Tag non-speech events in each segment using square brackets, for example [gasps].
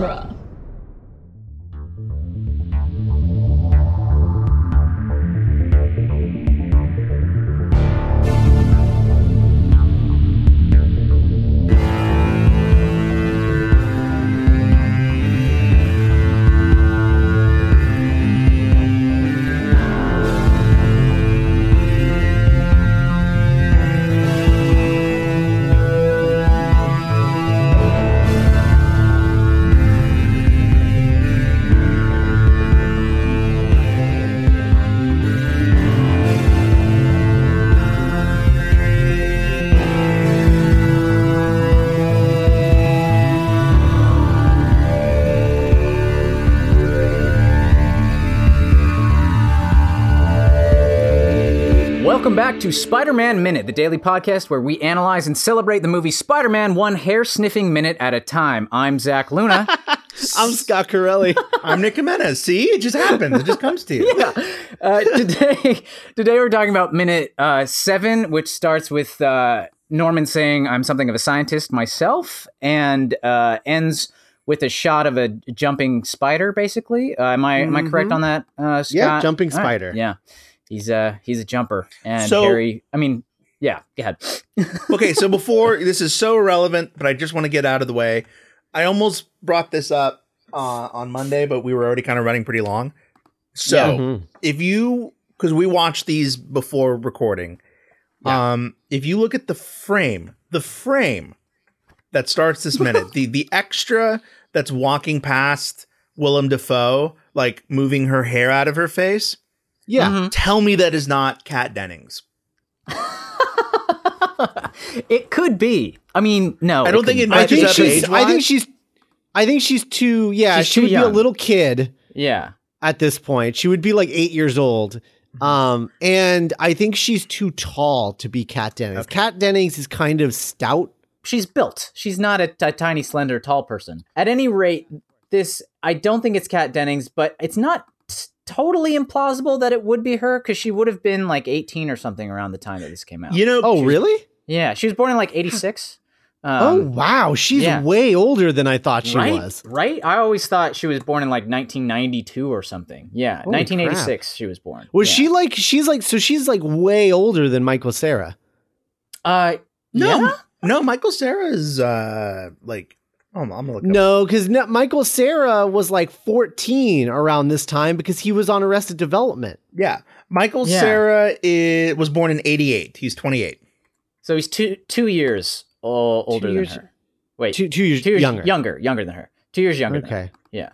genre. Back to Spider Man Minute, the daily podcast where we analyze and celebrate the movie Spider Man one hair sniffing minute at a time. I'm Zach Luna. [laughs] I'm Scott Corelli. [laughs] I'm Nick Jimenez. See, it just happens. It just comes to you. uh, today, [laughs] today we're talking about minute uh, seven, which starts with uh, Norman saying, I'm something of a scientist myself, and uh, ends with a shot of a jumping spider, basically. Uh, am, I, am I correct on that, uh, Scott? Yeah, jumping All right. spider. Yeah. He's, uh, he's a jumper. And So- Harry, I mean, yeah, go ahead. [laughs] Okay, so before this is so irrelevant, but I just want to get out of the way. I almost brought this up uh, on Monday, but we were already kind of running pretty long. So Yeah. Mhm. if you, because we watched these before recording, um, if you look at the frame, the frame that starts this minute, the the extra that's walking past Willem Dafoe, like moving her hair out of her face, Yeah. Mhm. tell me that is not Kat Dennings. [laughs] it could be. I mean, no. I don't think it couldn't. I matches think up she's. age-wise? I think she's. I think she's too. Yeah, She's she too would be a little kid Yeah. at this point. She would be like eight years old. Um, and I think she's too tall to be Kat Dennings. Okay. Kat Dennings is kind of stout. she's built. She's not a, a tiny, slender, tall person. At any rate, this I don't think it's Kat Dennings, but it's not t- totally implausible that it would be her because she would have been like 18 or something around the time that this came out. You know, Oh, really? yeah, she was born in like 86. oh, Um, wow. She's yeah. way older than I thought she right, was. right. I always thought she was born in like 1992 or something. Yeah, Holy 1986 she was born. Was Yeah. she like? She's like. So she's like way older than Michael Cera. Uh, No, yeah? no. Michael Cera is uh like. Oh, I'm gonna look. up. No, because Michael Cera was like 14 around this time because he was on Arrested Development. Yeah, Michael Yeah. Cera is, was born in '88. He's 28. So he's two two years o- older years- than her. Wait, Two, two years two years younger. younger, younger than her. Two years younger. Than her. Okay. Yeah.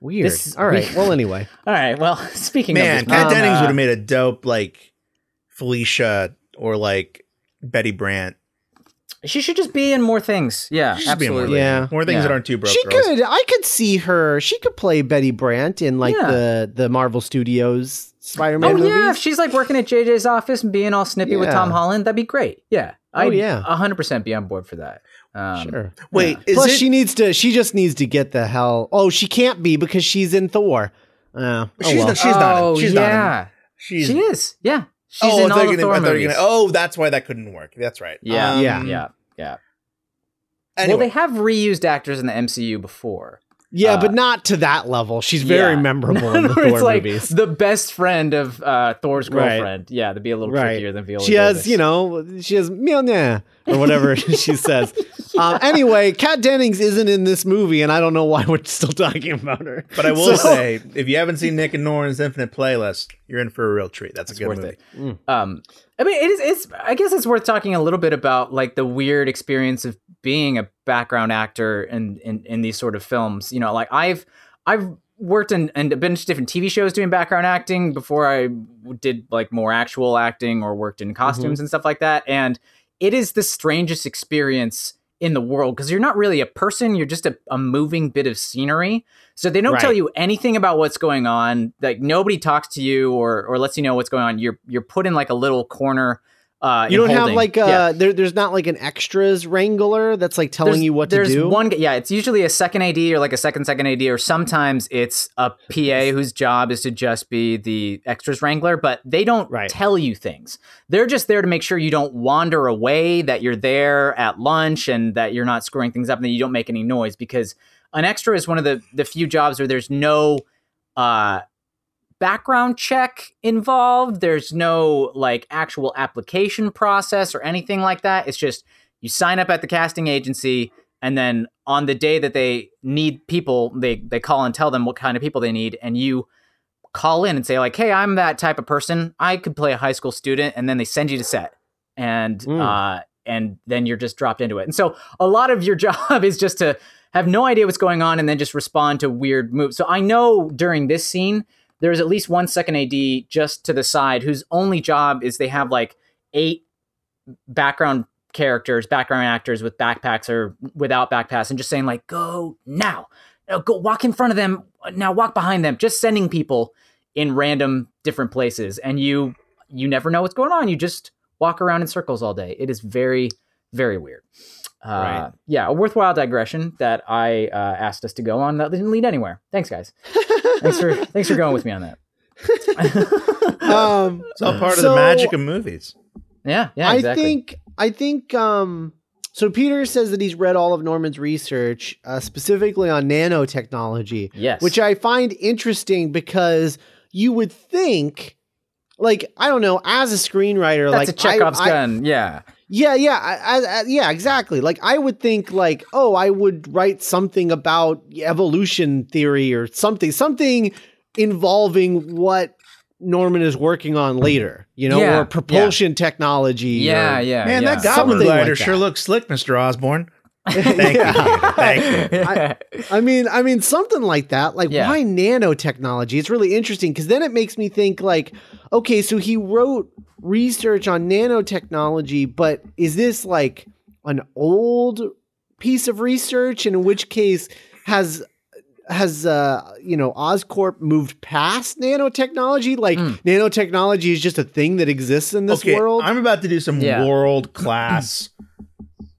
Weird. This- [laughs] All right. Well, anyway. All right. [laughs] Well, speaking Man, of Kat Dennings uh, would have made a dope like Felicia or like Betty Brant. She should just be in more things. Yeah, She should be in more absolutely. things. Yeah. more things Yeah. that aren't too broke. she girls. could. I could see her. She could play Betty Brant in like Yeah. the the Marvel Studios Spider-Man Oh movies. yeah, if she's like working at JJ's office and being all snippy with Tom Holland, that'd be great. Yeah, Oh, I'd yeah. hundred percent be on board for that. Um, sure. Wait, is Plus, it? she needs to. She just needs to get the hell. Oh, she can't be because she's in Thor. Uh, oh she's well. not. She's not. oh in- She's not. in- yeah, She's. she is. Yeah, she's oh, in all the Thor gonna- I thought you were movies. gonna- Oh, that's why that couldn't work. That's right. Yeah, Um, Yeah. yeah, yeah. Anyway, Well, they have reused actors in the MCU before. Yeah, uh, but not to that level. She's very Yeah. [laughs] memorable in the Where Thor it's like movies. the best friend of uh, Thor's Right. girlfriend. Yeah, that'd be a little Right. trickier than Viola. she has, you know, she has Mjolnir or whatever [laughs] she says. [laughs] Um, anyway, Kat Dennings isn't in this movie, and I don't know why we're still talking about her. but I will So- say, if you haven't seen Nick and Norah's Infinite Playlist, you're in for a real treat. That's a good worth movie. it. Um, I mean, it is. It's. I guess it's worth talking a little bit about like the weird experience of being a background actor in in, in these sort of films. You know, like I've I've worked in and a bunch of different TV shows doing background acting before I did like more actual acting or worked in costumes mm-hmm. and stuff like that. And it is the strangest experience in the world because you're not really a person you're just a, a moving bit of scenery so they don't tell you anything about what's going on like nobody talks to you or or lets you know what's going on you're you're put in like a little corner uh You don't have like uh Yeah. there, there's not like an extras wrangler that's like telling There's- you what to there's do. one yeah it's usually a second ad or like a second second ad or sometimes it's a pa whose job is to just be the extras wrangler but they don't Right. tell you things they're just there to make sure you don't wander away that you're there at lunch and that you're not screwing things up and that you don't make any noise because an extra is one of the the few jobs where there's no uh background check involved. There's no like actual application process or anything like that. It's just you sign up at the casting agency and then on the day that they need people, they they call and tell them what kind of people they need and you call in and say like, "Hey, I'm that type of person. I could play a high school student." And then they send you to set. And Mm. uh and then you're just dropped into it. And so a lot of your [laughs] job is just to have no idea what's going on and then just respond to weird moves. So I know during this scene there's at least one second AD just to the side whose only job is they have like eight background characters, background actors with backpacks or without backpacks, and just saying like, "Go now, Now go walk in front of them. Now walk behind them." Just sending people in random different places, and you you never know what's going on. You just walk around in circles all day. It is very very weird. Uh, Right. Yeah, a worthwhile digression that I uh, asked us to go on that didn't lead anywhere. Thanks, guys. thanks for [laughs] thanks for going with me on that. [laughs] Um, It's all part of So- the magic of movies. yeah, yeah, exactly. I think I think um so Peter says that he's read all of Norman's research uh, specifically on nanotechnology, yes, which I find interesting because you would think like I don't know, as a screenwriter that's like a Chekhov's I, I- gun. Yeah, yeah, yeah, I, I, I- yeah, exactly. Like I would think like, oh, I would write something about evolution theory or something, something involving what Norman is working on later, you know, Yeah, or propulsion technology. yeah, or- yeah. Man, yeah. that goblin Something like glider that. sure looks slick, Mr. Osborn. [laughs] Thank you, Thank you. [laughs] I mean, I mean, something like that. Like, Yeah. why nanotechnology? It's really interesting because then it makes me think, like, okay, so he wrote research on nanotechnology, but is this like an old piece of research? And in which case, has has uh you know Oscorp moved past nanotechnology? Like, Mm. nanotechnology is just a thing that exists in this okay, world. I'm about to do some Yeah. world class [clears throat]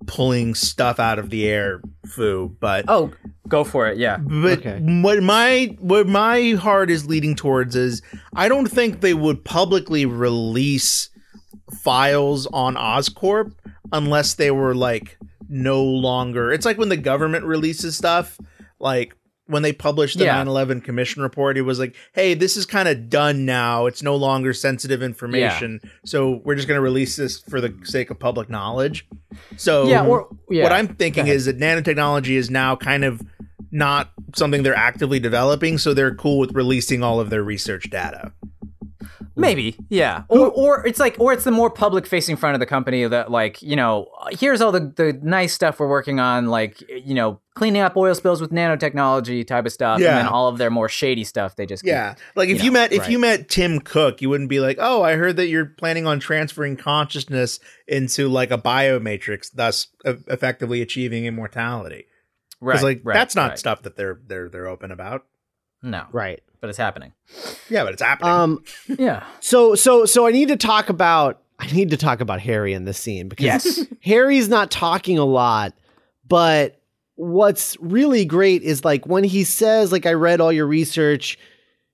pulling stuff out of the air foo, but oh, go for it. Yeah. But Okay. what my what my heart is leading towards is I don't think they would publicly release files on Oscorp unless they were like no longer. It's like when the government releases stuff, like when they published the Yeah. 9/11 commission report, it was like, "Hey, this is kind of done now. It's no longer sensitive information. So we're just going to release this for the sake of public knowledge." So Yeah. Or yeah. what I'm thinking is that nanotechnology is now kind of not something they're actively developing, so they're cool with releasing all of their research data. Mm. Maybe, yeah, or or it's like, or it's the more public facing front of the company that like, you know, here's all the the nice stuff we're working on, like you know, cleaning up oil spills with nanotechnology type of stuff, Yeah. and then all of their more shady stuff they just keep- Yeah, like if you you, know, met if right. you met Tim Cook, you wouldn't be like, "Oh, I heard that you're planning on transferring consciousness into like a biomatrix, thus effectively achieving immortality." right, like right, that's not right. stuff that they're they're they're open about. No, right. but it's happening. Yeah, but it's happening. Um. Yeah, So so so I need to talk about I need to talk about Harry in this scene because yes, [laughs] Harry's not talking a lot, but what's really great is like when he says like I read all your research,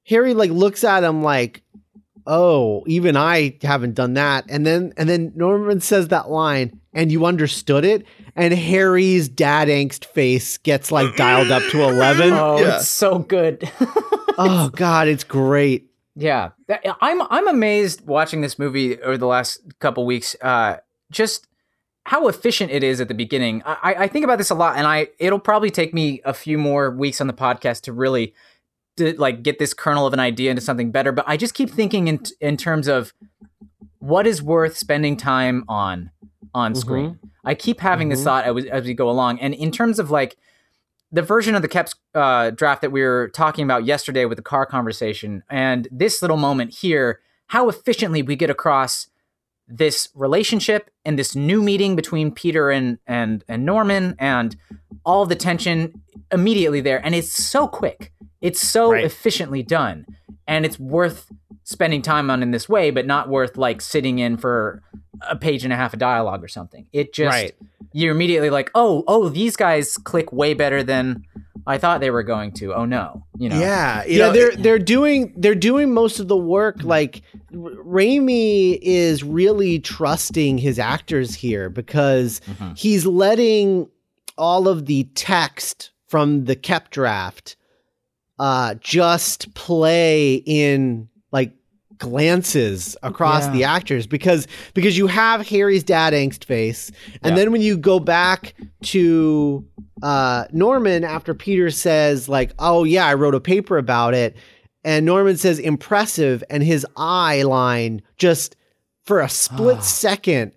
Harry like looks at him like, "Oh, even I haven't done that." And then and then Norman says that line and you understood it and Harry's dad angst face gets like dialed up to 11. [laughs] oh, Yeah. it's so good. [laughs] oh god, it's great. Yeah, I'm I'm amazed watching this movie over the last couple weeks. Uh, just how efficient it is at the beginning. I, I- I think about this a lot, and I it'll probably take me a few more weeks on the podcast to really to like get this kernel of an idea into something better. But I just keep thinking in in terms of what is worth spending time on on screen. I keep having this Mhm. thought as, as we go along, and in terms of like the version of the Koepp's uh, draft that we were talking about yesterday with the car conversation, and this little moment here, how efficiently we get across this relationship and this new meeting between Peter and and and Norman, and all the tension immediately there, and it's so quick, it's so Right. efficiently done, and it's worth spending time on in this way, but not worth like sitting in for a page and a half of dialogue or something. It just Right. you're immediately like, oh, oh, these guys click way better than I thought they were going to. Oh no, you know. yeah, you yeah, know, they're it- they're doing they're doing most of the work. Like R- Raimi is really trusting his actors here because Mhm. he's letting all of the text from the Koepp draft uh just play in like glances across Yeah. the actors because because you have Harry's dad angst face and Yeah. then when you go back to uh Norman after Peter says like oh yeah I wrote a paper about it and Norman says impressive and his eye line just for a split Ah. second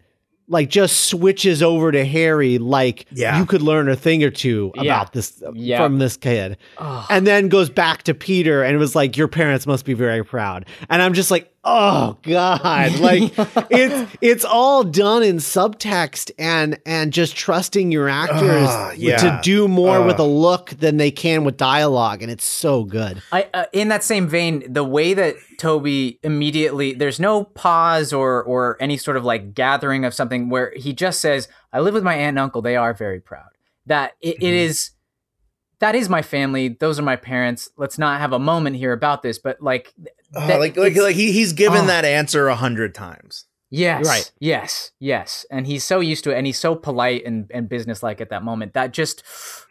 like just switches over to Harry like Yeah. you could learn a thing or two Yeah. about this Yeah. from this kid Oh, and then goes back to Peter and was like, "Your parents must be very proud." And I'm just like, "Oh God!" Like [laughs] it's it's all done in subtext and and just trusting your actors Ah, yeah. to do more with Ah. a look than they can with dialogue, and it's so good. I, uh, in that same vein, the way that Tobey immediately there's no pause or or any sort of like gathering of something where he just says, "I live with my aunt and uncle. They are very proud." That it, it Mhm. is that is my family. Those are my parents. Let's not have a moment here about this, but like That- like like like he, he's given Oh. that answer a hundred times. Yes. Right. Yes. Yes. And he's so used to it and he's so polite and, and businesslike at that moment. That just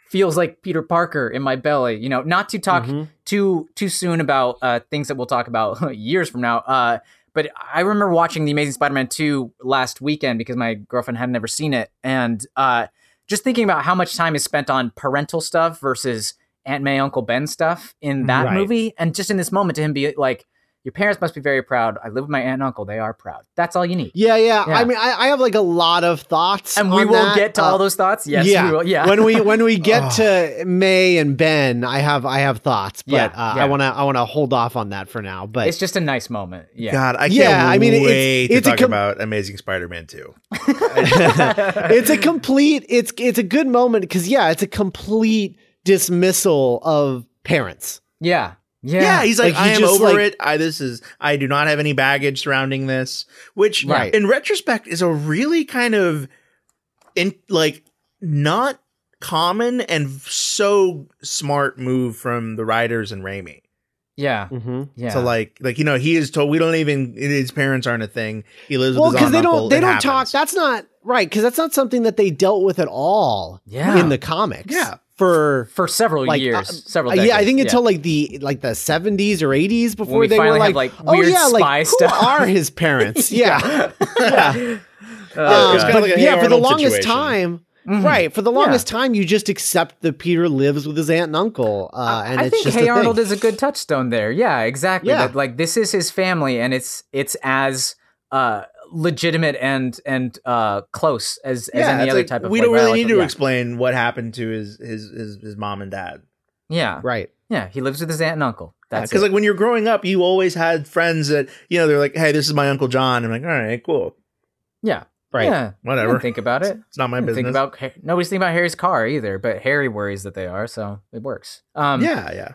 feels like Peter Parker in my belly. You know, not to talk Mhm. too too soon about uh, things that we'll talk about [laughs] years from now. Uh, but I remember watching The Amazing Spider-Man 2 last weekend because my girlfriend had never seen it. And uh, just thinking about how much time is spent on parental stuff versus Aunt May, Uncle Ben stuff in that Right. movie. And just in this moment to him be like, your parents must be very proud. I live with my aunt and uncle. They are proud. That's all you need. Yeah, yeah, Yeah. I mean, I, I have like a lot of thoughts, And we on will that. get to Uh, all those thoughts. Yes, yeah. we will. Yeah. when we [laughs] when we get to May and Ben, I have I have thoughts, but Yeah, uh, yeah. I want to I want to hold off on that for now. But it's just a nice moment. Yeah. God, I can't Yeah, I mean, it's- wait it's a talk com- about Amazing Spider-Man 2. [laughs] [laughs] it's a complete it's it's a good moment because yeah it's a complete dismissal of parents yeah. Yeah. Yeah, he's like, Like, he I am over like- it. I this is I do not have any baggage surrounding this, which Right. in retrospect is a really kind of in like not common and so smart move from the writers and Raimi. Yeah. mm-hmm. Yeah. So like like you know he is told we don't even his parents aren't a thing. He lives well with his because they and don't they It don't talk that's not right because that's not something that they dealt with at all Yeah. in the comics Yeah. For for several like, years, uh, several decades. yeah i think until like the like the 70s or 80s before we they were like, have, like, oh weird yeah spy like stuff." who are his parents [laughs] yeah yeah. [laughs] Yeah, Oh, Um, but like yeah, for the longest situation. time, Mhm. right? For the Yeah. longest time, you just accept that Peter lives with his aunt and uncle, uh, and I it's think just Hey Arnold thing. is a good touchstone there. Yeah, exactly. Yeah. That, like this is his family, and it's it's as uh, legitimate and and uh, close as, as any other like, type of. we like, don't really need to yeah. explain what happened to his his his, his mom and dad. Yeah, right. yeah. He lives with his aunt and uncle. That's because it. like when you're growing up, you always had friends that you know they're like, "Hey, this is my uncle John." I'm like, "All right, cool, yeah, Right. Yeah, whatever." didn't think about it. It's not my business. think about nobody's thinking about Harry's car either, but Harry worries that they are, so it works. Um, yeah, yeah.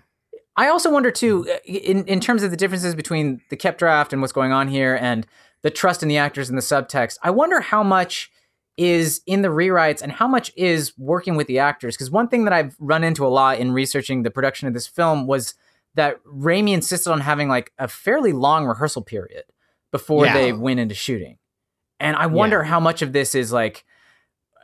I also wonder too, uh, in in terms of the differences between the Koepp draft and what's going on here, and the trust in the actors and the subtext. I wonder how much is in the rewrites and how much is working with the actors. Because one thing that I've run into a lot in researching the production of this film was that Raimi insisted on having like a fairly long rehearsal period before Yeah. they went into shooting, and I wonder how much of this is like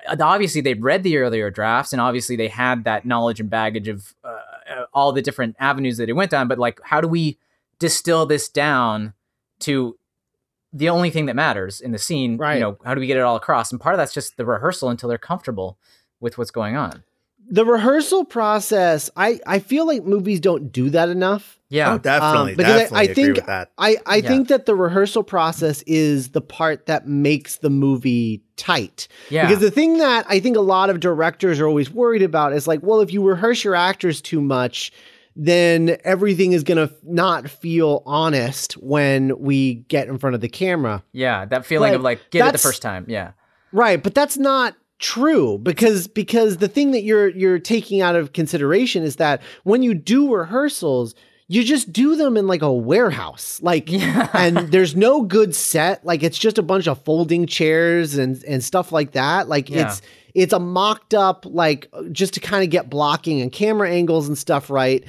uh, obviously they'd read the earlier drafts and obviously they had that knowledge and baggage of uh, uh, all the different avenues that it went down but like how do we distill this down to the only thing that matters in the scene Right. you know how do we get it all across and part of that's just the rehearsal until they're comfortable with what's going on The rehearsal process, I I feel like movies don't do that enough. yeah Oh, definitely, Um, because I- definitely I agree think- with that. I, I Yeah. think that the rehearsal process is the part that makes the movie tight. yeah Because the thing that I think a lot of directors are always worried about is like, well, if you rehearse your actors too much, then everything is going to not feel honest when we get in front of the camera. yeah that feeling Like, of like get it the first time yeah Right, but that's not true because because the thing that you're you're taking out of consideration is that when you do rehearsals, you just do them in like a warehouse. Like [laughs] yeah and there's no good set like it's just a bunch of folding chairs and and stuff like that like Yeah. it's it's a mocked up like just to kind of get blocking and camera angles and stuff right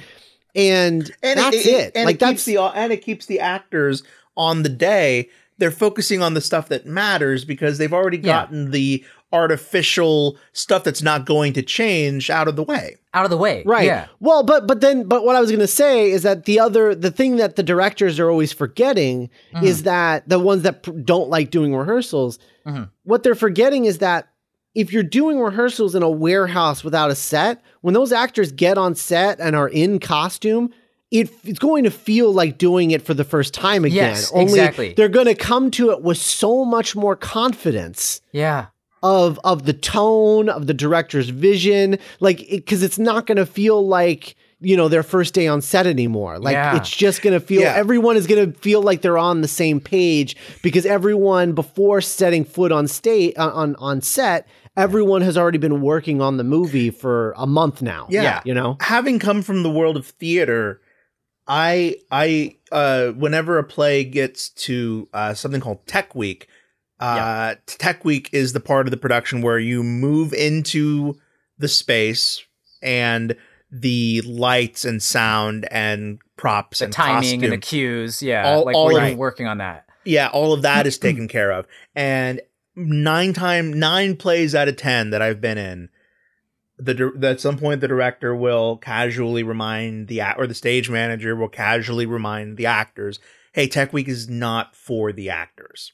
and, that's it, And like it that's keeps the and it keeps the actors on the day. They're focusing on the stuff that matters because they've already Yeah. gotten the artificial stuff that's not going to change out of the way. Out of the way. Right. Yeah. Well, but but then but what I was going to say is that the other the thing that the directors are always forgetting Mhm. is that the ones that pr- don't like doing rehearsals, Mhm. what they're forgetting is that if you're doing rehearsals in a warehouse without a set, when those actors get on set and are in costume, it, it's going to feel like doing it for the first time again. Yes, Only exactly. they're going to come to it with so much more confidence Yeah. of of the tone of the director's vision like because it's not going to feel like you know their first day on set anymore like Yeah. it's just going to feel Yeah. everyone is going to feel like they're on the same page because everyone before setting foot on state uh, on on set everyone has already been working on the movie for a month now Yeah. Yeah. you know having come from the world of theater, I I uh whenever a play gets to uh something called Tech Week, uh Tech Week is the part of the production where you move into the space and the lights and sound and props The and timing costume. and the cues. Yeah. All- like all we're of- working on that. yeah, all of that is [clears throat] taken care of. And nine time nine plays out of ten that I've been in, the at some point the director will casually remind the or the stage manager will casually remind the actors, "Hey, Tech Week is not for the actors.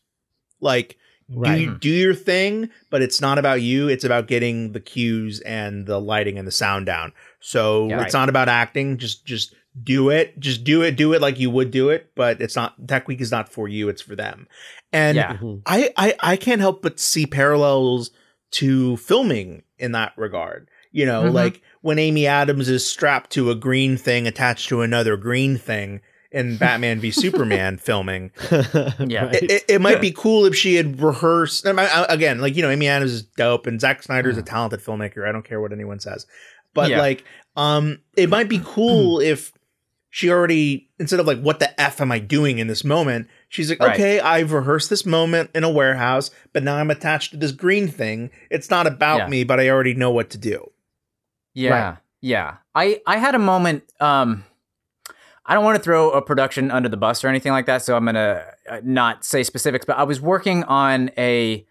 Like, Right. do you, do your thing, but it's not about you. It's about getting the cues and the lighting and the sound down. So Yeah. it's not about acting. Just just do it. Just do it. Do it like you would do it. But it's not. Tech Week is not for you. It's for them. And Yeah. Mhm. I, I I can't help but see parallels to filming in that regard. You know, Mhm. like when Amy Adams is strapped to a green thing attached to another green thing in Batman v Superman [laughs] filming. Yeah. It, it, it might be cool if she had rehearsed. I mean, again, like you know, Amy Adams is dope, and Zack Snyder is a Mhm. talented filmmaker. I don't care what anyone says, but Yeah. like, um, it might be cool [clears throat] if she already instead of like, what the f am I doing in this moment? She's like, Right. okay, I've rehearsed this moment in a warehouse, but now I'm attached to this green thing. It's not about Yeah. me, but I already know what to do. Yeah. Right. Yeah. I I had a moment um I don't want to throw a production under the bus or anything like that, so I'm going to not say specifics, but I was working on a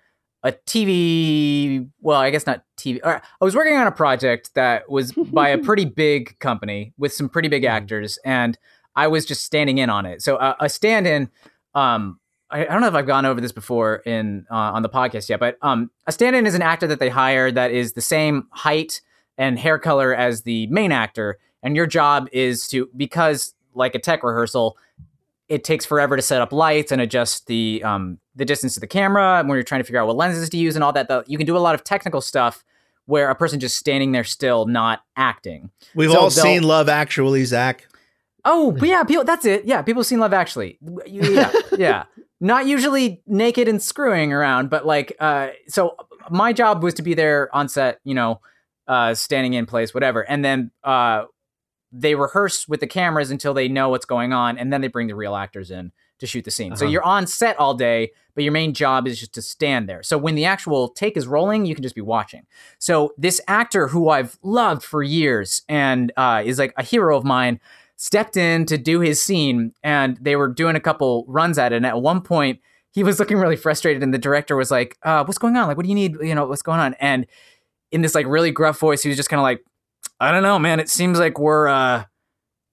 a TV, well, I guess not TV. Or I was working on a project that was [laughs] by a pretty big company with some pretty big actors and I was just standing in on it. So uh, a stand-in um I, I don't know if I've gone over this before in uh, on the podcast yet, but um, a stand-in is an actor that they hire that is the same height and hair color as the main actor, and your job is to because like a tech rehearsal, it takes forever to set up lights and adjust the um, the distance to the camera and when you're trying to figure out what lenses to use and all that. The, you can do a lot of technical stuff where a person just standing there still, not acting. We've So all seen Love Actually, Zach. Oh, but yeah, people. That's it. Yeah, people have seen Love Actually. Yeah, [laughs] yeah. Not usually naked and screwing around, but like, uh, so my job was to be there on set, you know, uh, standing in place, whatever, and then uh, they rehearse with the cameras until they know what's going on, and then they bring the real actors in to shoot the scene. So Uh-huh. you're on set all day, but your main job is just to stand there. So when the actual take is rolling, you can just be watching. So this actor who I've loved for years and uh, is like a hero of mine stepped in to do his scene and they were doing a couple runs at it and at one point he was looking really frustrated and the director was like uh, what's going on like what do you need you know what's going on and in this like really gruff voice he was just kind of like i don't know man. It seems like we're uh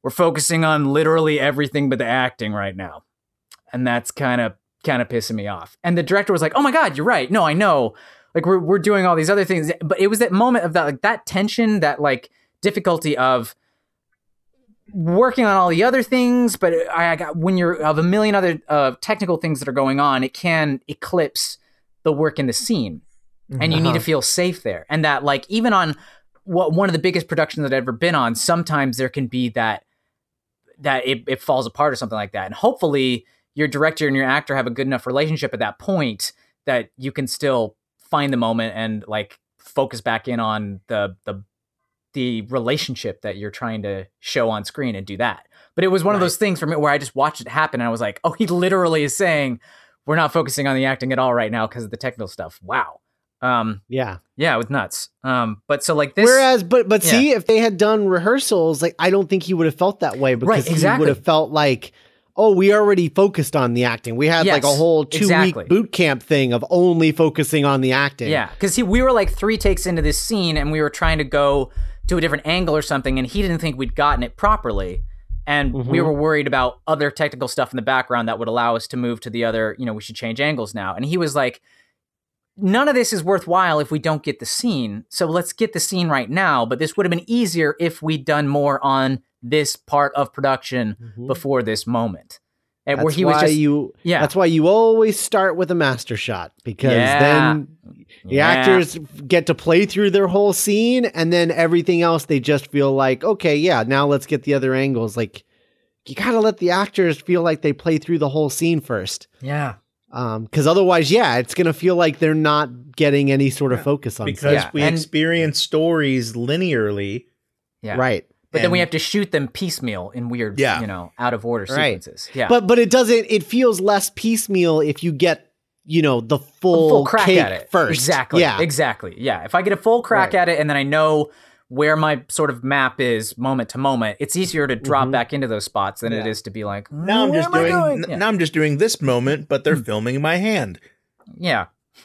we're focusing on literally everything but the acting right now. And that's kind of kind of pissing me off. And the director was like oh my god you're right. No i know. Like we're, we're doing all these other things. But it was that moment of that like that tension that like difficulty of working on all the other things, but I got when you're of a million other uh, technical things that are going on, it can eclipse the work in the scene, and you need to Uh-huh. feel safe there. And that, like, even on what one of the biggest productions that I've ever been on, sometimes there can be that that it, it falls apart or something like that. And hopefully, your director and your actor have a good enough relationship at that point that you can still find the moment and like focus back in on the the the relationship that you're trying to show on screen and do that. But it was one of those things for me where I just watched it happen and I was like, [laughs] oh, he literally is saying we're not focusing on the acting at all right now because of the technical stuff. Wow. Um, yeah yeah, with nuts. Um, but so like this, Whereas, but but Yeah. see, if they had done rehearsals, like I don't think he would have felt that way because Right, he would have felt like, oh, we already focused on the acting. We had like a whole two exactly. week boot camp thing of only focusing on the acting. Yeah, because see we were like three takes into this scene, and we were trying to go to a different angle or something, and he didn't think we'd gotten it properly, and we Mhm. were worried about other technical stuff in the background that would allow us to move to the other. You know, we should change angles now, and he was like. None of this is worthwhile if we don't get the scene. So let's get the scene right now. But this would have been easier if we'd done more on this part of production Mhm. before this moment. And That's where he why was just you. yeah. That's why you always start with a master shot because Yeah. then the Yeah. actors get to play through their whole scene, and then everything else they just feel like, okay, yeah, now let's get the other angles. Like you gotta let the actors feel like they play through the whole scene first. yeah. Um, because otherwise, yeah, it's gonna feel like they're not getting any sort of Yeah, focus on because Yeah, we and- experience stories linearly. Yeah. right. But then we have to shoot them piecemeal in weird, Yeah. you know, out of order Right. sequences. Yeah. But but it doesn't. It feels less piecemeal if you get you know the full, full crack cake at it first. Exactly. Yeah. Exactly. Yeah. If I get a full crack Right. at it and then I know where my sort of map is moment to moment, it's easier to drop Mhm. back into those spots than it Yeah. is to be like, Now I'm just doing. n- Yeah. Now I'm just doing this moment, but they're filming my hand. Yeah. [laughs]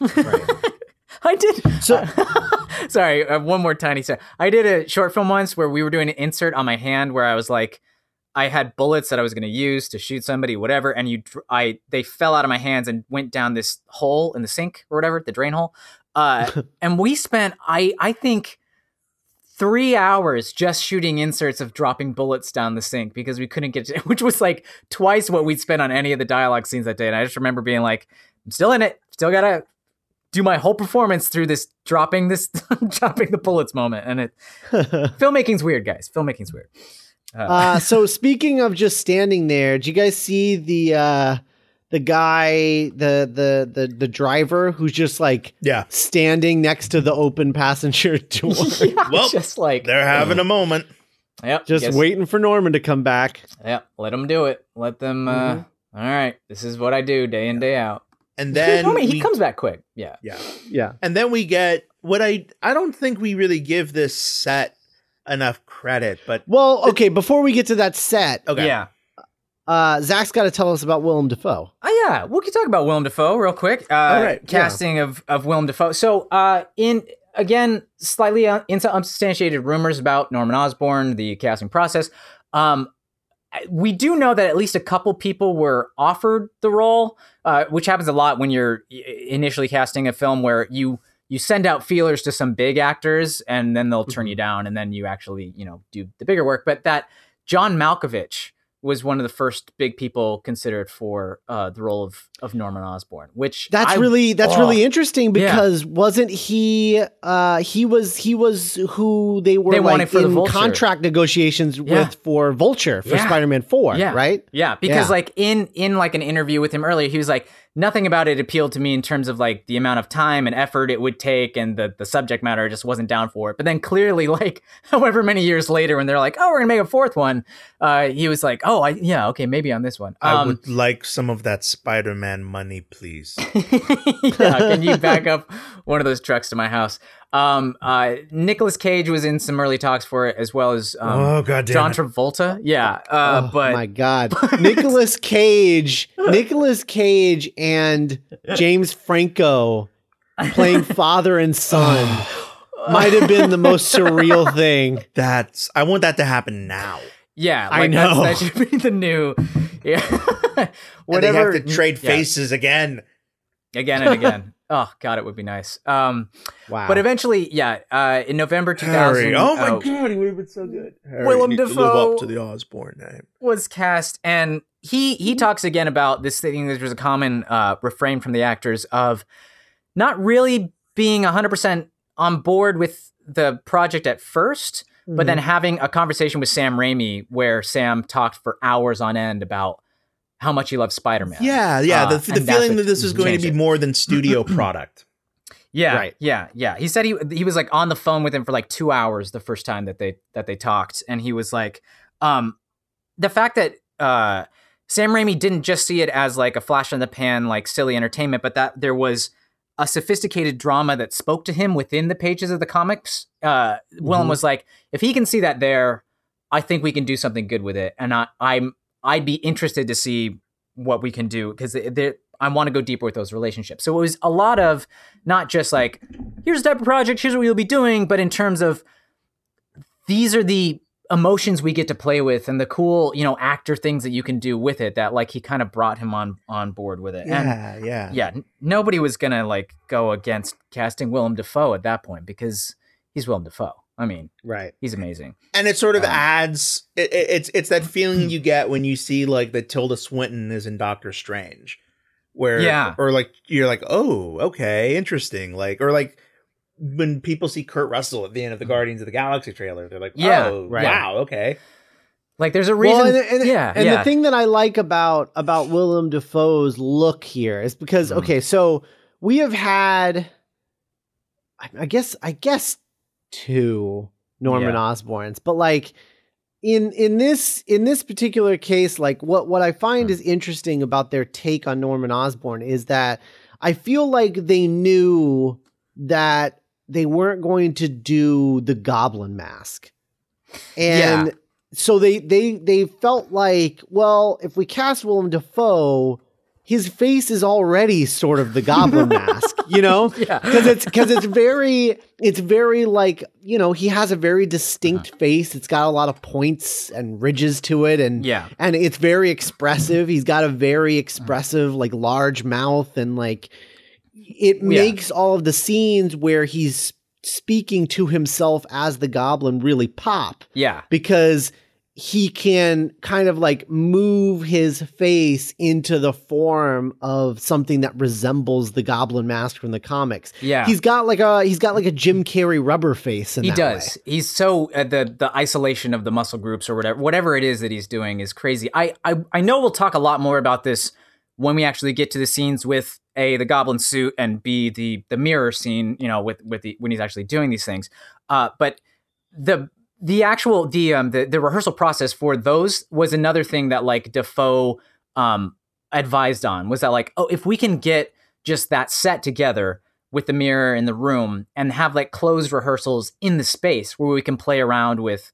I did. So- [laughs] sorry, uh, one more tiny set. I did a short film once where we were doing an insert on my hand where I was like, I had bullets that I was going to use to shoot somebody, whatever, and you, I, they fell out of my hands and went down this hole in the sink or whatever, the drain hole. Uh, [laughs] and we spent, I, I think, three hours just shooting inserts of dropping bullets down the sink because we couldn't get to, [laughs] which was like twice what we'd spent on any of the dialogue scenes that day. And I just remember being like, I'm still in it, still gotta do my whole performance through this dropping this [laughs] dropping the bullets moment. And it [laughs] filmmaking's weird, guys. Filmmaking's weird. Uh, uh, so speaking of just standing there, did you guys see the uh, the guy, the the the the driver who's just like Yeah, standing next to the open passenger [laughs] door, [laughs] yeah, Well, just like they're having a moment. yep, just guess- waiting for Norman to come back? Yep, let them do it. Let them. Uh, Mhm. all right, this is what I do day in day out. And [laughs] then I mean, he comes back quick. Yeah. Yeah, Yeah, and then we get what I I don't think we really give this set enough credit, but Well, okay. Before we get to that set, okay. Yeah. Uh, Zach's got to tell us about Willem Dafoe. Oh yeah, we can talk about Willem Dafoe real quick. Uh, All right, yeah. casting of of Willem Dafoe. So, uh, in again, slightly uh, into unsubstantiated rumors about Norman Osborn, the casting process. Um, we do know that at least a couple people were offered the role, uh, which happens a lot when you're initially casting a film where you you send out feelers to some big actors and then they'll turn you down and then you actually you know do the bigger work. But that John Malkovich was one of the first big people considered for uh, the role of of Norman Osborn, which That's I- really that's oh, really interesting yeah. because wasn't he uh he was he was who they were They like for the in Vulture. contract negotiations Yeah. with for Vulture for Yeah. Spider-Man 4, Yeah. right? Yeah, because Yeah. like in in like an interview with him earlier, he was like, nothing about it appealed to me in terms of like the amount of time and effort it would take and the the subject matter I just wasn't down for it. But then clearly, [laughs] like however many years later, when they're like, oh, we're gonna make a fourth one, uh, he was like, oh, I yeah, okay, maybe on this one. I Um, would like some of that Spider-Man money, please. [laughs] yeah, can you back up one of those trucks to my house? Um, uh, Nicolas Cage was in some early talks for it, as well as um, oh god damn John it. Travolta. Yeah, uh, oh but my god. [laughs] Nicolas Cage, Nicolas Cage and James Franco playing [laughs] father and son [gasps] might have been the most surreal [laughs] thing. That's I want that to happen now. Yeah, I like that's- know. that should be the new. Yeah, And whatever. they have to trade yeah, faces again. again and again. Oh God, it would be nice. Um, Wow. but eventually, yeah, uh, in November 2000, Harry. Oh my uh, god, he would have been so good. Harry Willem needs to live Dafoe. up to the Osborn name. was cast, and he he talks again about this thing. There's a common uh, refrain from the actors of not really being 100 percent on board with the project at first, but Mm-hmm. then having a conversation with Sam Raimi where Sam talked for hours on end about how much he loves Spider-Man. Yeah, yeah. Uh, the the feeling that this was going to be it. more than studio [clears throat] product. Yeah, Right. yeah, yeah. He said he he was like on the phone with him for like two hours the first time that they that they talked, and he was like, um, the fact that uh, Sam Raimi didn't just see it as like a flash in the pan, like silly entertainment, but that there was a sophisticated drama that spoke to him within the pages of the comics. Uh, Willem Mhm. was like, if he can see that there, I think we can do something good with it, and I, I'm I'd be interested to see what we can do because I want to go deeper with those relationships. So it was a lot of not just like here's the type of project, here's what you'll be doing, but in terms of these are the emotions we get to play with and the cool you know actor things that you can do with it that like he kind of brought him on on board with it. Yeah and, yeah. yeah n- nobody was gonna like go against casting willem dafoe at that point because he's willem dafoe i mean right he's amazing and it sort of Um, adds it, it- it's it's that feeling [clears throat] you get when you see like that tilda swinton is in doctor strange where Yeah. or like you're like oh okay interesting like or like when people see kurt russell at the end of the guardians of the galaxy trailer they're like Yeah, oh right. wow okay like there's a reason Well, and, and- yeah and yeah the thing that I like about about Willem Dafoe's look here is because Mhm. okay, so we have had, I I guess, I guess two Norman Yeah. Osborns, but like in in this in this particular case, like what what I find Mhm. is interesting about their take on Norman Osborn is that I feel like they knew that they weren't going to do the Goblin mask, and Yeah. so they they they felt like, well, if we cast Willem Dafoe, his face is already sort of the Goblin [laughs] mask, you know, [laughs] yeah because it's because it's very it's very like you know he has a very distinct Uh-huh. face. It's got a lot of points and ridges to it, and yeah and it's very expressive. He's got a very expressive, like large mouth, and like it Yeah. makes all of the scenes where he's speaking to himself as the goblin really pop yeah because he can kind of like move his face into the form of something that resembles the goblin mask from the comics. yeah He's got like a he's got like a Jim Carrey rubber face in he does way. he's so uh, the the isolation of the muscle groups or whatever whatever it is that he's doing is crazy I, I i know we'll talk a lot more about this when we actually get to the scenes with a the goblin suit and b the the mirror scene you know with with the when he's actually doing these things uh but the the actual the um the, the rehearsal process for those was another thing that like dafoe um advised on was that like oh if we can get just that set together with the mirror in the room and have like closed rehearsals in the space where we can play around with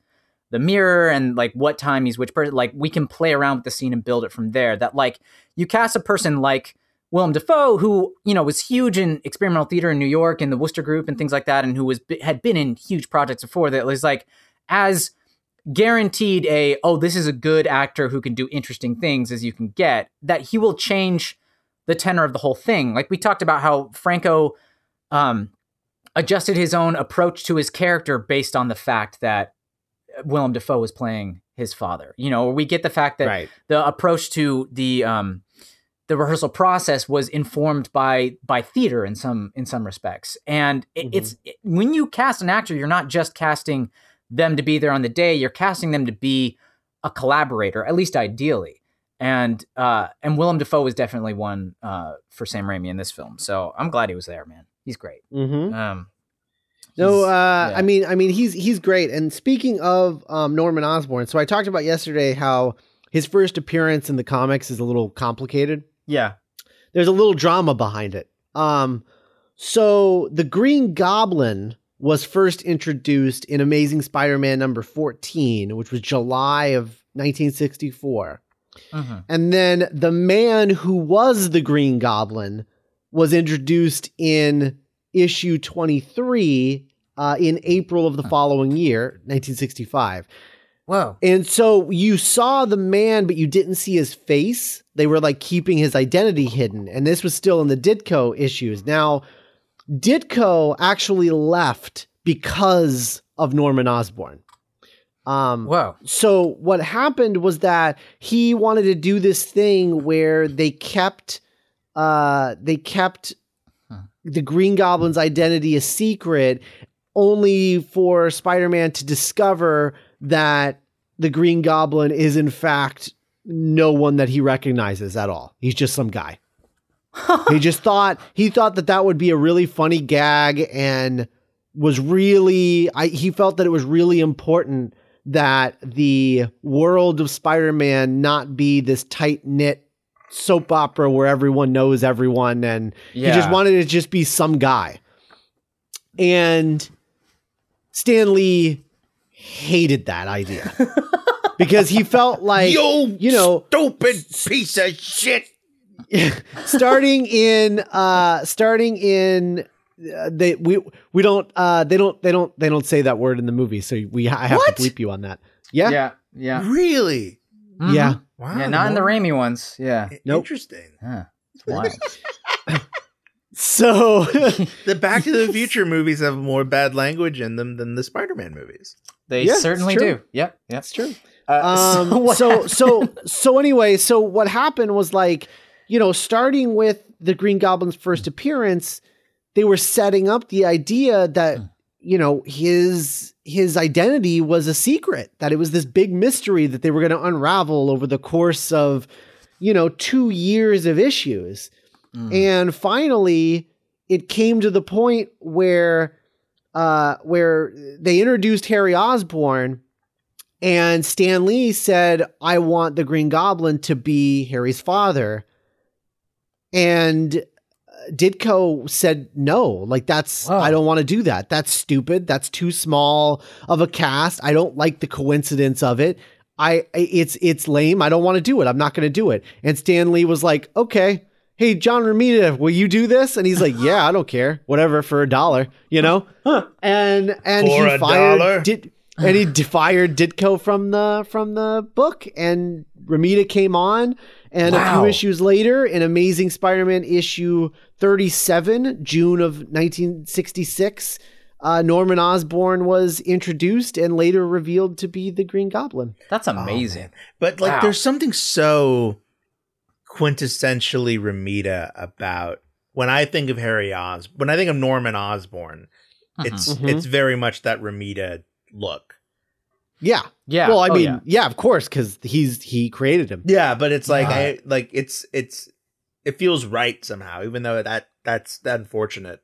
the mirror and like what time he's which person like we can play around with the scene and build it from there that like you cast a person like Willem Dafoe who you know was huge in experimental theater in New York and the Wooster group and things like that and who was had been in huge projects before that was like as guaranteed a oh this is a good actor who can do interesting things as you can get that he will change the tenor of the whole thing like we talked about how Franco um adjusted his own approach to his character based on the fact that Willem Dafoe was playing his father. You know, we get the fact that right. the approach to the um the rehearsal process was informed by by theater in some in some respects. And it, Mhm. it's it- when you cast an actor, you're not just casting them to be there on the day, you're casting them to be a collaborator, at least ideally. And uh and Willem Dafoe was definitely one uh for Sam Raimi in this film. So I'm glad he was there, man. He's great. Mm-hmm. Um No, uh, yeah. I mean, I mean, he's he's great. And speaking of um, Norman Osborn, so I talked about yesterday how his first appearance in the comics is a little complicated. yeah. There's a little drama behind it. Um, so the Green Goblin was first introduced in Amazing Spider-Man number 14, which was July of 1964. Mhm. And then the man who was the Green Goblin was introduced in issue 23 uh, in April of the following year, 1965. Wow. And so you saw the man, but you didn't see his face. They were like keeping his identity hidden. And this was still in the Ditko issues. Now, Ditko actually left because of Norman Osborn. Um, Whoa. so what happened was that he wanted to do this thing where they kept uh they kept Huh. the green goblin's identity a secret only for spider-man to discover that the green goblin is in fact no one that he recognizes at all he's just some guy he just thought he thought that that would be a really funny gag and was really I, he felt that it was really important that the world of Spider-Man not be this tight-knit soap opera where everyone knows everyone and Yeah. he just wanted it to just be some guy. And Stan Lee hated that idea. [laughs] because he felt like you, you know, stupid piece of shit. [laughs] starting in uh starting in uh, they we we don't uh they don't they don't they don't say that word in the movie so we I have What? to bleep you on that yeah Yeah, yeah, Really? Mhm. yeah Wow. yeah. Not in the more- Raimi ones. Yeah, Nope. Interesting. yeah. It's wild. so The Back to the [laughs] Future movies have more bad language in them than the Spider-Man movies. They Yeah, certainly do. Yep, yep. that's true Uh, [laughs] um what so so so anyway so what happened was like you know starting with the green goblin's first appearance they were setting up the idea that Hmm. you know his his identity was a secret that it was this big mystery that they were going to unravel over the course of you know 2 years of issues Mm. and finally it came to the point where uh where they introduced Harry Osborn and Stan Lee said I want the Green Goblin to be Harry's father and uh, Ditko said no like that's Wow. I don't want to do that. That's stupid. That's too small of a cast. I don't like the coincidence of it. I it's it's lame. I don't want to do it. I'm not going to do it. And Stan Lee was like okay. Hey John Romita will you do this? And he's like yeah I don't care. Whatever for a dollar you know? And and For he fired? Dit- and he fired Ditko from the from the book. And Romita came on and a few issues later in Amazing Spider-Man issue 37 June of 1966 uh, Norman Osborn was introduced and later revealed to be the Green Goblin. That's amazing. man. But like Wow. there's something so quintessentially Romita about when I think of Harry Os when I think of Norman Osborn, it's Mhm. it's very much that Romita look. Yeah. yeah. Well, I Oh, mean, yeah. yeah. of course, because he's he created him. Yeah, but it's like Yeah. I like it's it's it feels right somehow, even though that that's unfortunate.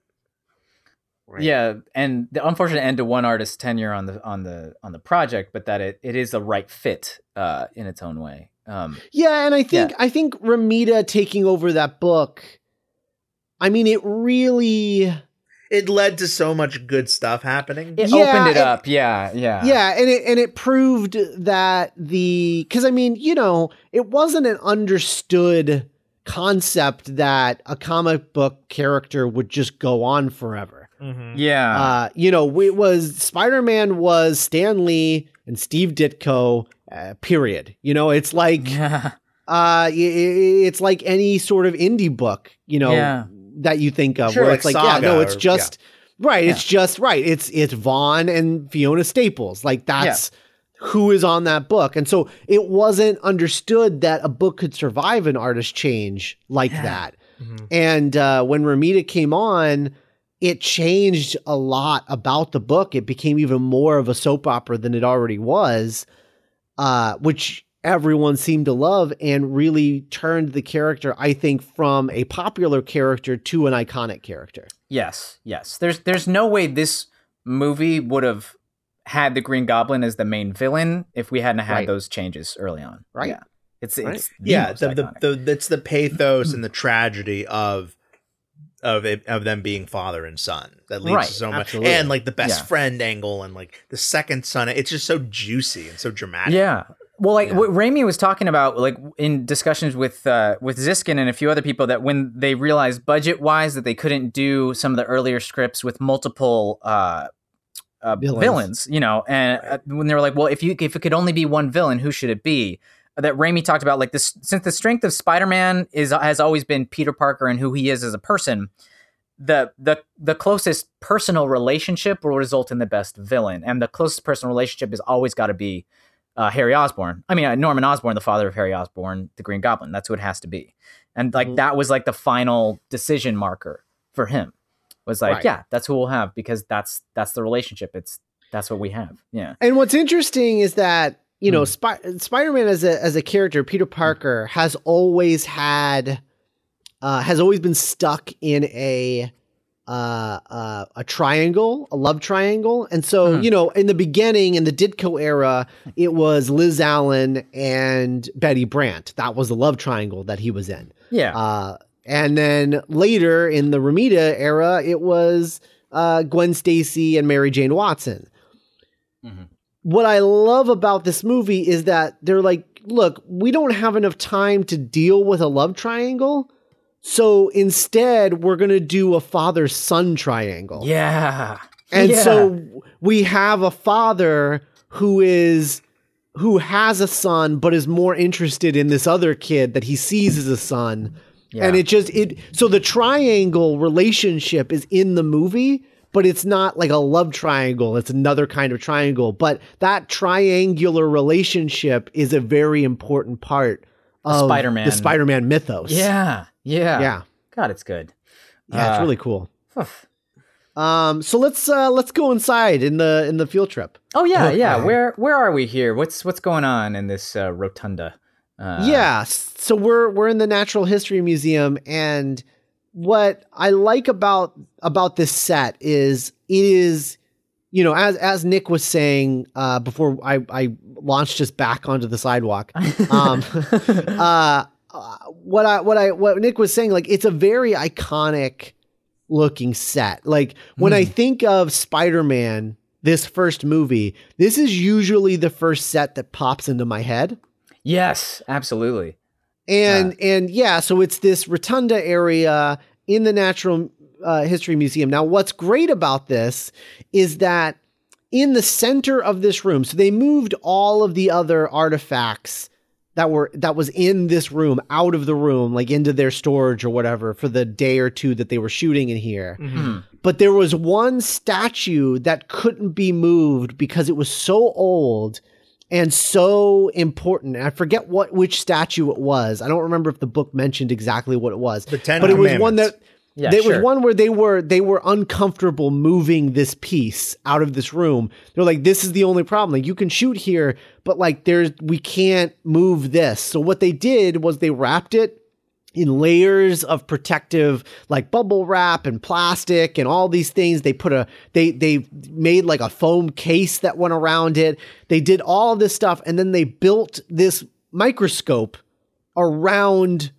Right. Yeah, and the unfortunate end to one artist's tenure on the on the on the project, but that it, it is a right fit uh, in its own way. Um, Yeah, and I think I think Romita taking over that book. I mean, it really. It led to so much good stuff happening. it Yeah, opened it and- up. Yeah, yeah, Yeah, and it and it proved that the because I mean, you know, it wasn't an understood concept that a comic book character would just go on forever. Mhm. yeah. Uh, you know, it was Spider Man was Stan Lee and Steve Ditko. Uh, period. You know, it's like yeah. uh, i- i- it's like any sort of indie book. You know, Yeah. That you think of Sure, where like it's like, yeah, no, it's or- just right. Yeah. It's just right. It's it's Vaughan and Fiona Staples. Like that's who is on that book. And so it wasn't understood that a book could survive an artist change like Yeah. that. Mhm. And uh, when Romita came on, it changed a lot about the book. It became even more of a soap opera than it already was, uh, which everyone seemed to love and really turned the character, I think, from a popular character to an iconic character. Yes, yes. There's there's no way this movie would have had the Green Goblin as the main villain if we hadn't had Right. those changes early on. Right. Yeah. It's, Right. it's yeah, most the, the, iconic. the that's the pathos and the [clears throat] tragedy of of it, of them being father and son that leads Right, to so much absolutely. and like the best Yeah. friend angle and like the second son it's just so juicy and so dramatic Yeah. Well, like Yeah. what Raimi was talking about, like in discussions with uh, with Ziskin and a few other people, that when they realized budget wise that they couldn't do some of the earlier scripts with multiple uh, uh, Villains. villains. you know, and uh, when they were like, well, if you if it could only be one villain, who should it be? That Raimi talked about, like this, since the strength of Spider Man is has always been Peter Parker and who he is as a person. The the the closest personal relationship will result in the best villain, and the closest personal relationship is always got to be uh, Harry Osborn. I mean, uh, Norman Osborn, the father of Harry Osborn, the Green Goblin. That's who it has to be. And like Mhm. that was like the final decision marker for him. Was like, Right. yeah, that's who we'll have because that's that's the relationship. It's that's what we have. Yeah. And what's interesting is that you know Hmm. Spi- Spider-Man as a as a character, Peter Parker has always had uh, has always been stuck in a uh, uh, a triangle, a love triangle, and so Hmm. you know in the beginning in the Ditko era, it was Liz Allan and Betty Brant. That was the love triangle that he was in. Yeah. Uh, and then later in the Romita era, it was uh, Gwen Stacy and Mary Jane Watson. Mhm. what I love about this movie is that they're like, look, we don't have enough time to deal with a love triangle. So instead, we're going to do a father son triangle. Yeah. And Yeah. so we have a father who is who has a son but is more interested in this other kid that he sees as a son. Yeah. And it just it so the triangle relationship is in the movie, but it's not like a love triangle. It's another kind of triangle, but that triangular relationship is a very important part of Spider-Man. the Spider-Man mythos. Yeah. Yeah. Yeah. God, it's good. Yeah, it's Uh, really cool. Um so let's uh let's go inside in the in the field trip. Oh yeah, yeah. Where where are we here? What's what's going on in this uh, rotunda? Uh, yeah, so we're we're in the Natural History Museum, and what I like about about this set is it is, you know, as as Nick was saying uh, before I I launched us back onto the sidewalk. [laughs] Um, [laughs] uh, uh, what I what I what Nick was saying, like it's a very iconic looking set. Like when I think of Spider Man, this first movie, this is usually the first set that pops into my head. yes, absolutely. And and yeah, so it's this rotunda area in the Natural uh, History Museum. Now, what's great about this is that in the center of this room, so they moved all of the other artifacts that were that was in this room out of the room, like into their storage or whatever, for the day or two that they were shooting in here. Hmm. But there was one statue that couldn't be moved because it was so old and so important. And I forget what which statue it was. I don't remember if the book mentioned exactly what it was. The Ten but it was one that Yeah, there sure. was one where they were they were uncomfortable moving this piece out of this room. They're like, this is the only problem. Like you can shoot here, but like there's we can't move this. So what they did was they wrapped it in layers of protective like bubble wrap and plastic and all these things they put a they they made like a foam case that went around it they did all of this stuff and then they built this microscope around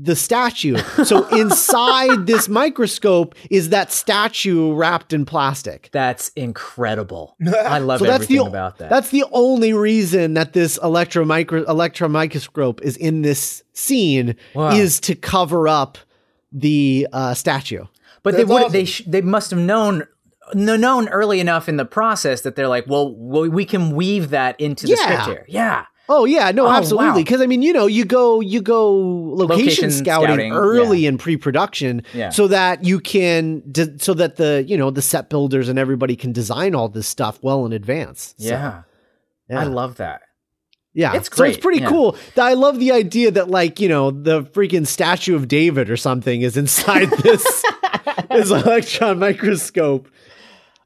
the statue so [laughs] inside this microscope is that statue wrapped in plastic That's incredible. [laughs] I love so that's everything the about that. that's the only reason that this electro micro electron microscope is in this scene Wow. is to cover up the uh, statue. but they would awesome. they sh- they must have known kn- known early enough in the process that they're like, well, we we can weave that into the Yeah. script here. Yeah. Oh yeah, no, Oh, absolutely. wow. Because I mean, you know, you go you go location, Location scouting, scouting, early in pre-production, Yeah. so that you can de- so that the you know the set builders and everybody can design all this stuff well in advance. So, Yeah. yeah. I love that. Yeah, It's So it's pretty yeah. cool. I love the idea that like you know the freaking statue of David or something is inside [laughs] this this electron microscope.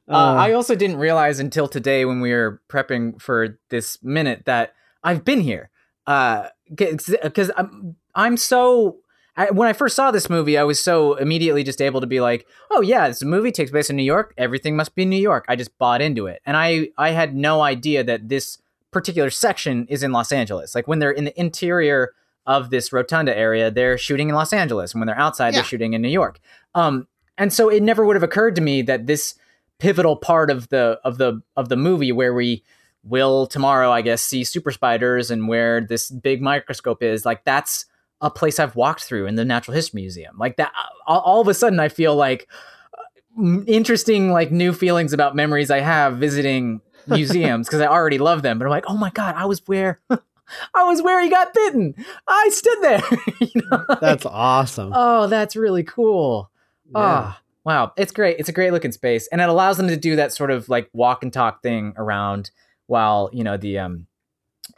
Uh, I also didn't realize until today when we were prepping for this minute that I've been here. Because I'm, I'm so. I, when I first saw this movie, I was so immediately just able to be like, "Oh yeah, this movie takes place in New York. Everything must be in New York." I just bought into it, and I I had no idea that this particular section is in Los Angeles. Like when they're in the interior of this rotunda area, they're shooting in Los Angeles, and when they're outside, Yeah. they're shooting in New York. Um, and so it never would have occurred to me that this pivotal part of the of the of the movie where we will tomorrow i guess see super spiders and where this big microscope is like that's a place i've walked through in the natural history museum like that all, all of a sudden i feel like uh, interesting like new feelings about memories i have visiting [laughs] museums because i already love them but i'm like oh my god i was where [laughs] i was where he got bitten i stood there [laughs] you know? That's awesome. oh that's really cool Ah, wow. It's great. It's a great looking space. And it allows them to do that sort of like walk and talk thing around while, you know, the um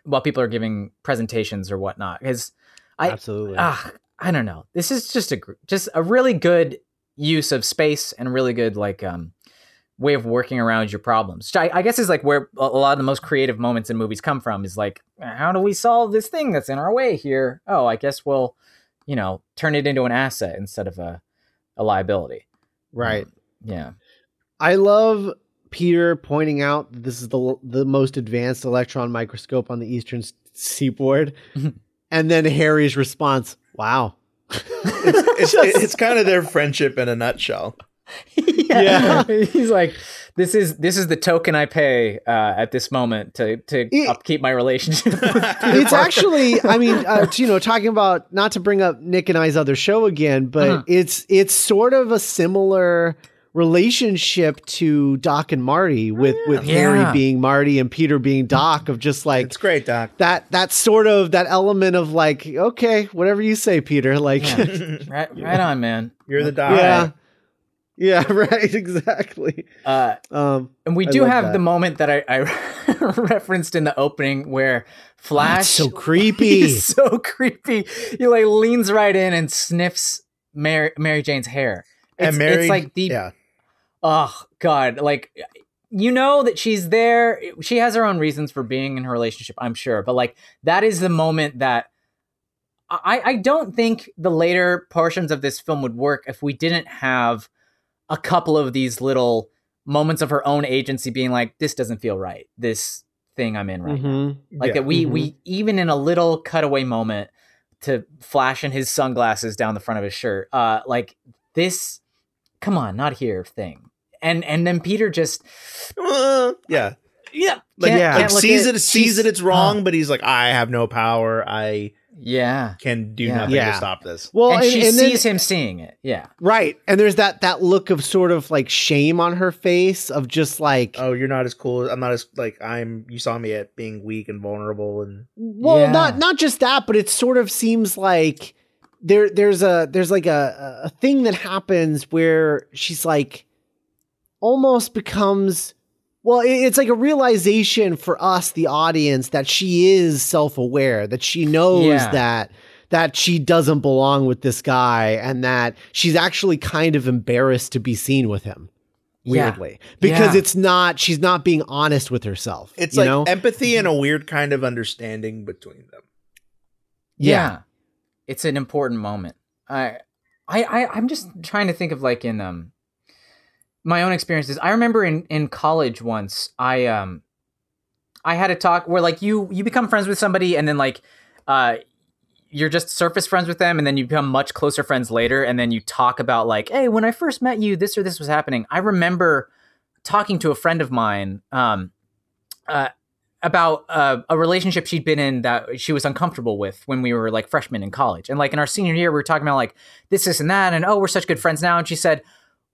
while people are giving presentations or whatnot. Because I Absolutely. ah, I don't know. This is just a just a really good use of space and really good like um way of working around your problems. Which I, I guess is like where a a lot of the most creative moments in movies come from is like, how do we solve this thing that's in our way here? Oh, I guess we'll, you know, turn it into an asset instead of a, a liability. right. Um, yeah. I love Peter pointing out that this is the the most advanced electron microscope on the eastern seaboard, [laughs] and then Harry's response, "Wow." It's, [laughs] it's, it's kind of their friendship in a nutshell. [laughs] Yeah. He's like, this is this is the token I pay uh, at this moment to to It- upkeep my relationship. with it's actually i mean uh, to, you know talking about not to bring up nick and i's other show again but Uh-huh. it's it's sort of a similar relationship to doc and marty with with Yeah. harry being marty and peter being doc of just like It's great, Doc. that that sort of that element of like okay whatever you say peter [laughs] like Yeah. [laughs] right, right on, man. You're the Doc. yeah yeah [laughs] right exactly Uh, um and we do have that. the moment that I, I referenced in the opening where Flash That's so creepy He's so creepy. He like leans right in and sniffs Mary Mary Jane's hair. It's, and Mary, it's like the yeah, oh god, like you know that she's there. She has her own reasons for being in her relationship, I'm sure. But like that is the moment that I I don't think the later portions of this film would work if we didn't have a couple of these little moments of her own agency being like this doesn't feel right. This thing I'm in right now Mhm. like Yeah. that we Mhm. we even in a little cutaway moment to flashing his sunglasses down the front of his shirt uh like this come on not here thing and and then peter just Uh, yeah, yeah like, can't- Yeah. like can't look sees at- it, sees she's- it, it's wrong, uh, but he's like, I have no power. I yeah can do Yeah. nothing Yeah. to stop this. well and, and, she and then- sees him seeing it yeah right and there's that that look of sort of like shame on her face of just like Oh, you're not as cool. I'm not as like I'm. You saw me at being weak and vulnerable, and Well, Yeah. not not just that, but it sort of seems like there there's a there's like a a thing that happens where she's like almost becomes well, it's like a realization for us, the audience, that she is self-aware, that she knows Yeah. that that she doesn't belong with this guy, and that she's actually kind of embarrassed to be seen with him. Yeah. Weirdly, because Yeah. it's not she's not being honest with herself. it's you like know? empathy and a weird kind of understanding between them. yeah, it's an important moment I, I i i'm just trying to think of like in um my own experiences i remember in in college once i um i had a talk where like you you become friends with somebody and then like uh you're just surface friends with them and then you become much closer friends later and then you talk about like hey when i first met you this or this was happening i remember talking to a friend of mine um uh about uh, a relationship she'd been in that she was uncomfortable with when we were like freshmen in college. And like in our senior year, we were talking about like this, this, and that, and oh, we're such good friends now. And she said,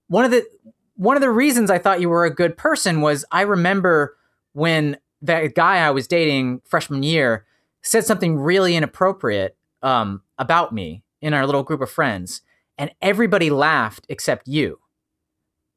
one of the one of the reasons I thought you were a good person was I remember when that guy I was dating freshman year said something really inappropriate um, about me in our little group of friends, and everybody laughed except you.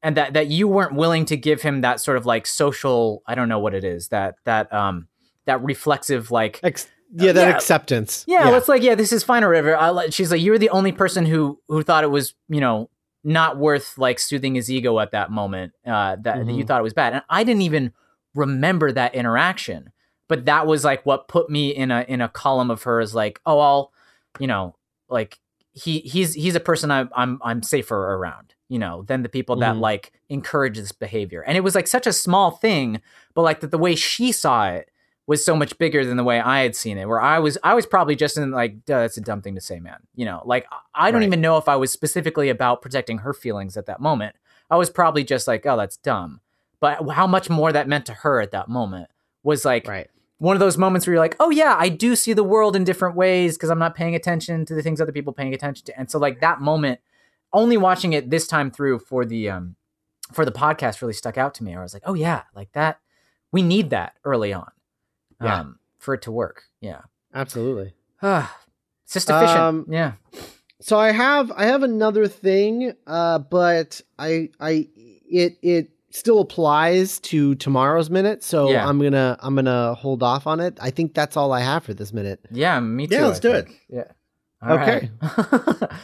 And that that you weren't willing to give him that sort of like social, I don't know what it is, that that um that reflexive like Ex- yeah, that Yeah. acceptance. yeah, it's like yeah, this is fine or whatever. I, she's like, you're the only person who who thought it was you know not worth like soothing his ego at that moment. Uh, that, that you Mhm. thought it was bad, and I didn't even remember that interaction. But that was like what put me in a in a column of her as like, oh, I'll, you know, like he he's he's a person I, I'm I'm safer around, you know, than the people that Mhm. like encourage this behavior. And it was like such a small thing, but like that the way she saw it was so much bigger than the way I had seen it. Where I was, I was probably just in like, "Duh, that's a dumb thing to say, man. You know, like I don't Right. even know if I was specifically about protecting her feelings at that moment. I was probably just like, oh, that's dumb. But how much more that meant to her at that moment was like right. one of those moments where you're like, oh yeah, I do see the world in different ways because I'm not paying attention to the things other people paying attention to. And so like that moment, only watching it this time through for the um for the podcast really stuck out to me. I was like, oh yeah, like that. We need that early on, Yeah. um, for it to work. Yeah, Absolutely. [sighs] it's just efficient. Um, yeah, So I have I have another thing, uh, but I I it it still applies to tomorrow's minute, so Yeah. I'm gonna I'm gonna hold off on it. I think that's all I have for this minute. yeah, me too. Yeah, let's I do it. Yeah. All Okay. right. [laughs]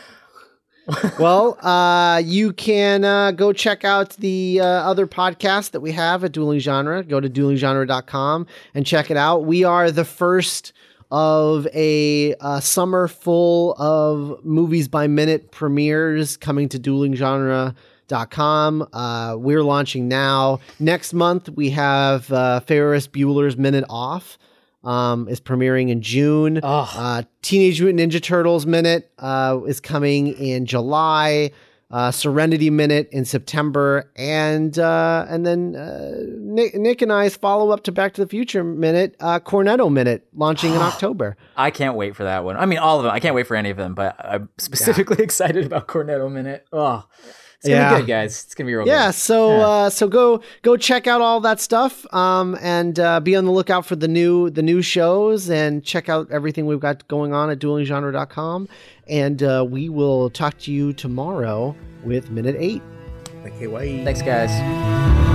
well, uh, you can uh, go check out the uh, other podcast that we have at Dueling Genre. Go to duelinggenre.com and check it out. We are the first of a uh, summer full of movies by minute premieres coming to duelinggenre.com. Uh, we're launching now. Next month, we have uh, Ferris Bueller's Minute Off. Um, is premiering in June. Uh, Teenage Mutant Ninja Turtles Minute uh, is coming in July. uh, Serenity Minute in September, and uh, and then uh, Nick, Nick and I's follow up to Back to the Future Minute, uh, Cornetto Minute, launching in October. I can't wait for that one. I mean, all of them. I can't wait for any of them, but I'm specifically [laughs] excited about Cornetto Minute. Oh, it's gonna Yeah. be good, guys. It's gonna be real Yeah, good. so Yeah. Uh, so go go check out all that stuff, um, and uh, be on the lookout for the new the new shows, and check out everything we've got going on at duelinggenre.com. And uh, we will talk to you tomorrow with minute eight. Okay, wait. Thanks, guys.